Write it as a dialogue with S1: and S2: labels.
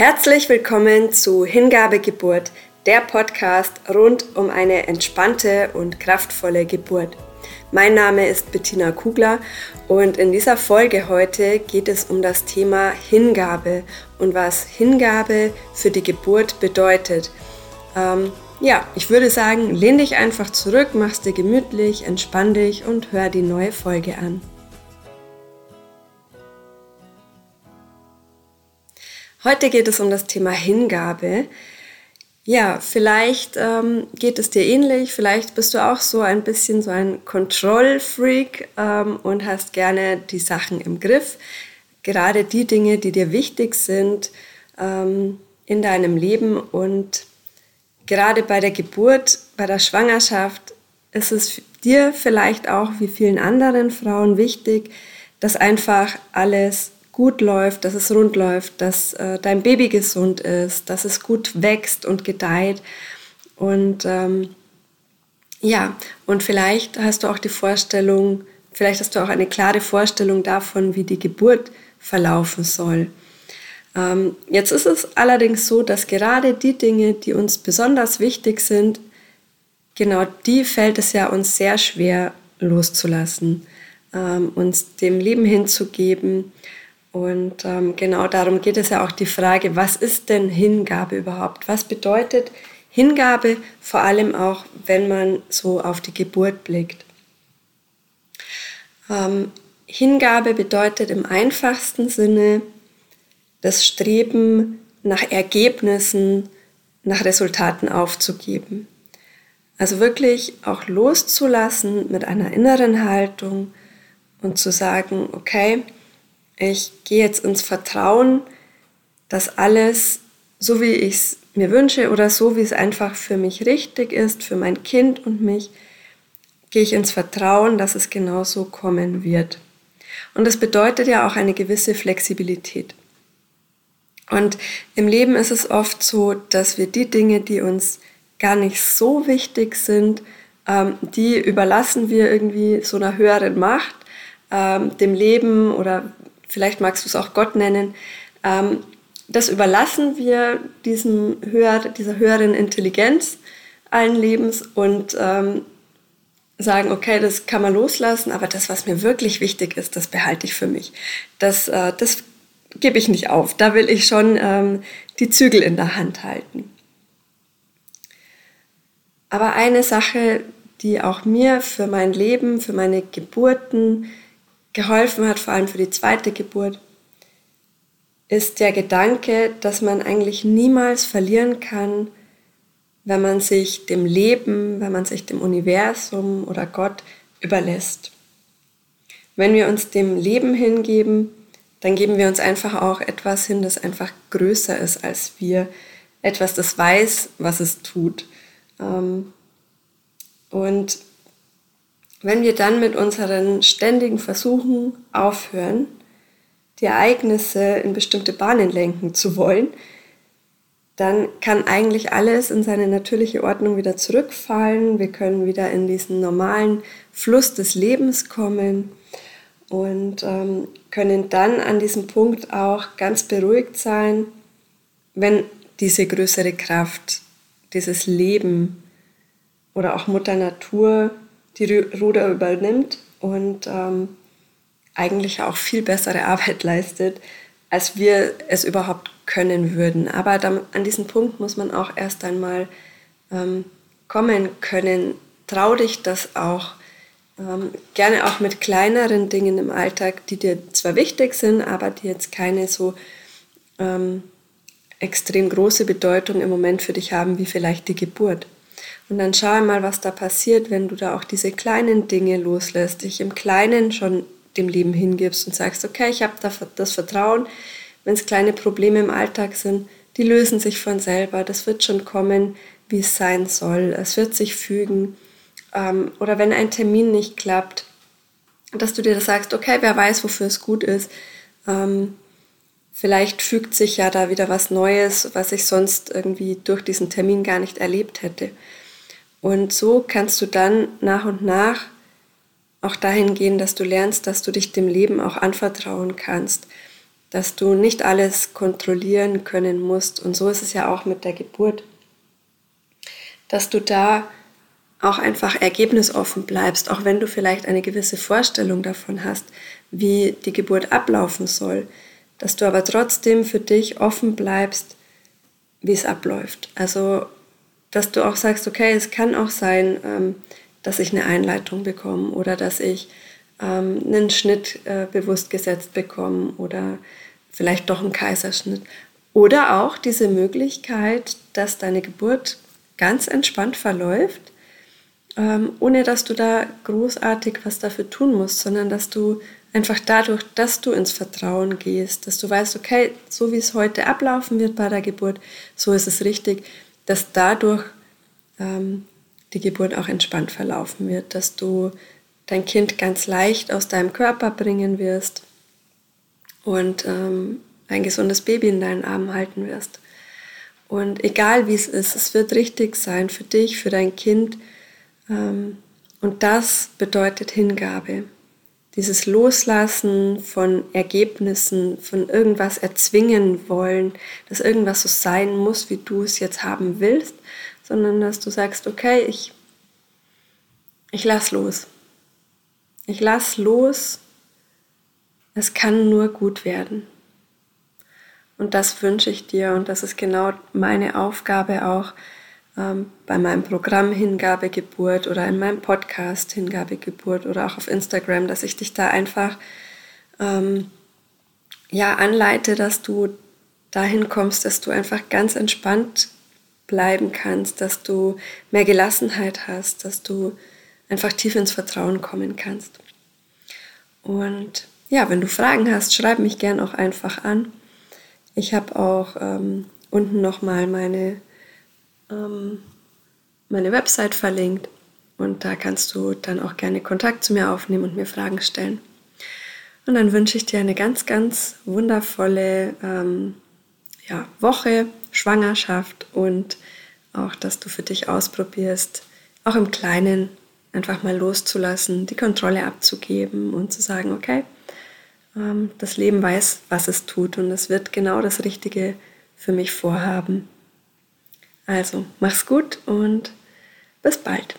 S1: Herzlich willkommen zu Hingabegeburt, der Podcast rund um eine entspannte und kraftvolle Geburt. Mein Name ist Bettina Kugler und in dieser Folge heute geht es um das Thema Hingabe und was Hingabe für die Geburt bedeutet. Ähm, ja, ich würde sagen, lehn dich einfach zurück, mach's dir gemütlich, entspann dich und hör die neue Folge an. Heute geht es um das Thema Hingabe. Ja, vielleicht ähm, geht es dir ähnlich, vielleicht bist du auch so ein bisschen so ein Control-Freak ähm, und hast gerne die Sachen im Griff. Gerade die Dinge, die dir wichtig sind ähm, in deinem Leben und gerade bei der Geburt, bei der Schwangerschaft ist es dir vielleicht auch wie vielen anderen Frauen wichtig, dass einfach alles gut läuft, dass es rund läuft, dass äh, dein Baby gesund ist, dass es gut wächst und gedeiht. Und ähm, ja, und vielleicht hast du auch die Vorstellung, vielleicht hast du auch eine klare Vorstellung davon, wie die Geburt verlaufen soll. Ähm, jetzt ist es allerdings so, dass gerade die Dinge, die uns besonders wichtig sind, genau die fällt es ja uns sehr schwer loszulassen, ähm, uns dem Leben hinzugeben. Und ähm, genau darum geht es ja auch die Frage, was ist denn Hingabe überhaupt? Was bedeutet Hingabe, vor allem auch, wenn man so auf die Geburt blickt? Ähm, Hingabe bedeutet im einfachsten Sinne, das Streben nach Ergebnissen, nach Resultaten aufzugeben. Also wirklich auch loszulassen mit einer inneren Haltung und zu sagen, okay, ich gehe jetzt ins Vertrauen, dass alles so wie ich es mir wünsche oder so wie es einfach für mich richtig ist, für mein Kind und mich, gehe ich ins Vertrauen, dass es genauso kommen wird. Und das bedeutet ja auch eine gewisse Flexibilität. Und im Leben ist es oft so, dass wir die Dinge, die uns gar nicht so wichtig sind, ähm, die überlassen wir irgendwie so einer höheren Macht, ähm, dem Leben oder vielleicht magst du es auch Gott nennen. Ähm, das überlassen wir diesem höher, dieser höheren Intelligenz allen Lebens und ähm, sagen, okay, das kann man loslassen, aber das, was mir wirklich wichtig ist, das behalte ich für mich. Das, äh, das gebe ich nicht auf. Da will ich schon ähm, die Zügel in der Hand halten. Aber eine Sache, die auch mir für mein Leben, für meine Geburten geholfen hat, vor allem für die zweite Geburt, ist der Gedanke, dass man eigentlich niemals verlieren kann, wenn man sich dem Leben, wenn man sich dem Universum oder Gott überlässt. Wenn wir uns dem Leben hingeben, dann geben wir uns einfach auch etwas hin, das einfach größer ist als wir. Etwas, das weiß, was es tut. Ähm, und wenn wir dann mit unseren ständigen Versuchen aufhören, die Ereignisse in bestimmte Bahnen lenken zu wollen, dann kann eigentlich alles in seine natürliche Ordnung wieder zurückfallen. Wir können wieder in diesen normalen Fluss des Lebens kommen und ähm, können dann an diesem Punkt auch ganz beruhigt sein, wenn diese größere Kraft, dieses Leben oder auch Mutter Natur die Ruder übernimmt und ähm, eigentlich auch viel bessere Arbeit leistet, als wir es überhaupt können würden. Aber dann, an diesen Punkt muss man auch erst einmal ähm, kommen können. Trau dich das auch ähm, gerne auch mit kleineren Dingen im Alltag, die dir zwar wichtig sind, aber die jetzt keine so ähm, extrem große Bedeutung im Moment für dich haben, wie vielleicht die Geburt. Und dann schau mal, was da passiert, wenn du da auch diese kleinen Dinge loslässt, dich im Kleinen schon dem Leben hingibst und sagst, okay, ich habe da das Vertrauen, wenn es kleine Probleme im Alltag sind, die lösen sich von selber, das wird schon kommen, wie es sein soll, es wird sich fügen ähm, oder wenn ein Termin nicht klappt, dass du dir sagst, okay, wer weiß, wofür es gut ist. Ähm, vielleicht fügt sich ja da wieder was Neues, was ich sonst irgendwie durch diesen Termin gar nicht erlebt hätte. Und so kannst du dann nach und nach auch dahin gehen, dass du lernst, dass du dich dem Leben auch anvertrauen kannst. dass du nicht alles kontrollieren können musst. Und so ist es ja auch mit der Geburt, dass du da auch einfach ergebnisoffen bleibst, auch wenn du vielleicht eine gewisse Vorstellung davon hast, wie die Geburt ablaufen soll, dass du aber trotzdem für dich offen bleibst, wie es abläuft. Also, dass du auch sagst, okay, es kann auch sein, ähm, dass ich eine Einleitung bekomme oder dass ich ähm, einen Schnitt äh, bewusst gesetzt bekomme oder vielleicht doch einen Kaiserschnitt. Oder auch diese Möglichkeit, dass deine Geburt ganz entspannt verläuft, ähm, ohne dass du da großartig was dafür tun musst, sondern dass du einfach dadurch, dass du ins Vertrauen gehst, dass du weißt, okay, so wie es heute ablaufen wird bei der Geburt, so ist es richtig, dass dadurch ähm, die Geburt auch entspannt verlaufen wird, dass du dein Kind ganz leicht aus deinem Körper bringen wirst und ähm, ein gesundes Baby in deinen Armen halten wirst. Und egal wie es ist, es wird richtig sein für dich, für dein Kind. Ähm, und das bedeutet Hingabe. Dieses Loslassen von Ergebnissen, von irgendwas erzwingen wollen, dass irgendwas so sein muss, wie du es jetzt haben willst, sondern dass du sagst, okay, ich, ich lass los. Ich lass los. Es kann nur gut werden. Und das wünsche ich dir und das ist genau meine Aufgabe auch ähm, bei meinem Programm Hingabegeburt oder in meinem Podcast Hingabegeburt oder auch auf Instagram, dass ich dich da einfach ähm, ja anleite, dass du dahin kommst, dass du einfach ganz entspannt bleiben kannst, dass du mehr Gelassenheit hast, dass du einfach tief ins Vertrauen kommen kannst. Und ja, wenn du Fragen hast, schreib mich gern auch einfach an. Ich habe auch ähm, unten nochmal meine, ähm, meine Website verlinkt und da kannst du dann auch gerne Kontakt zu mir aufnehmen und mir Fragen stellen. Und dann wünsche ich dir eine ganz, ganz wundervolle ähm, ja, Woche, Schwangerschaft und auch, dass du für dich ausprobierst, auch im Kleinen einfach mal loszulassen, die Kontrolle abzugeben und zu sagen, okay, ähm, das Leben weiß, was es tut und es wird genau das Richtige für mich vorhaben. Also, mach's gut und bis bald.